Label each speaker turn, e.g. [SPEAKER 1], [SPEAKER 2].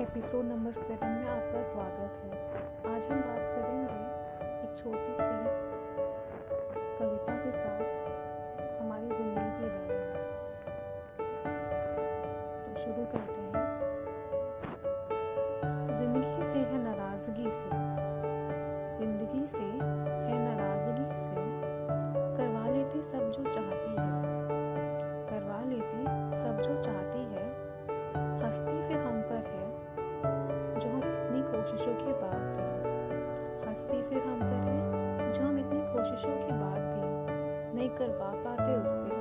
[SPEAKER 1] Episode number seven में आपका स्वागत है। आज हम बात करेंगे एक छोटी सी कविता के साथ हमारी ज़िंदगी के बारे में। तो शुरू करते हैं। ज़िंदगी से है नाराज़गी फिर। ज़िंदगी से है नाराज़गी फिर। करवा लेती सब जो चाहती है। करवा लेती सब जो चाहती है। हंसती फिर हम कोशिशों के बाद भी। हंसती फिर हम पर है जो हम इतनी कोशिशों के बाद भी नहीं करवा पाते उससे।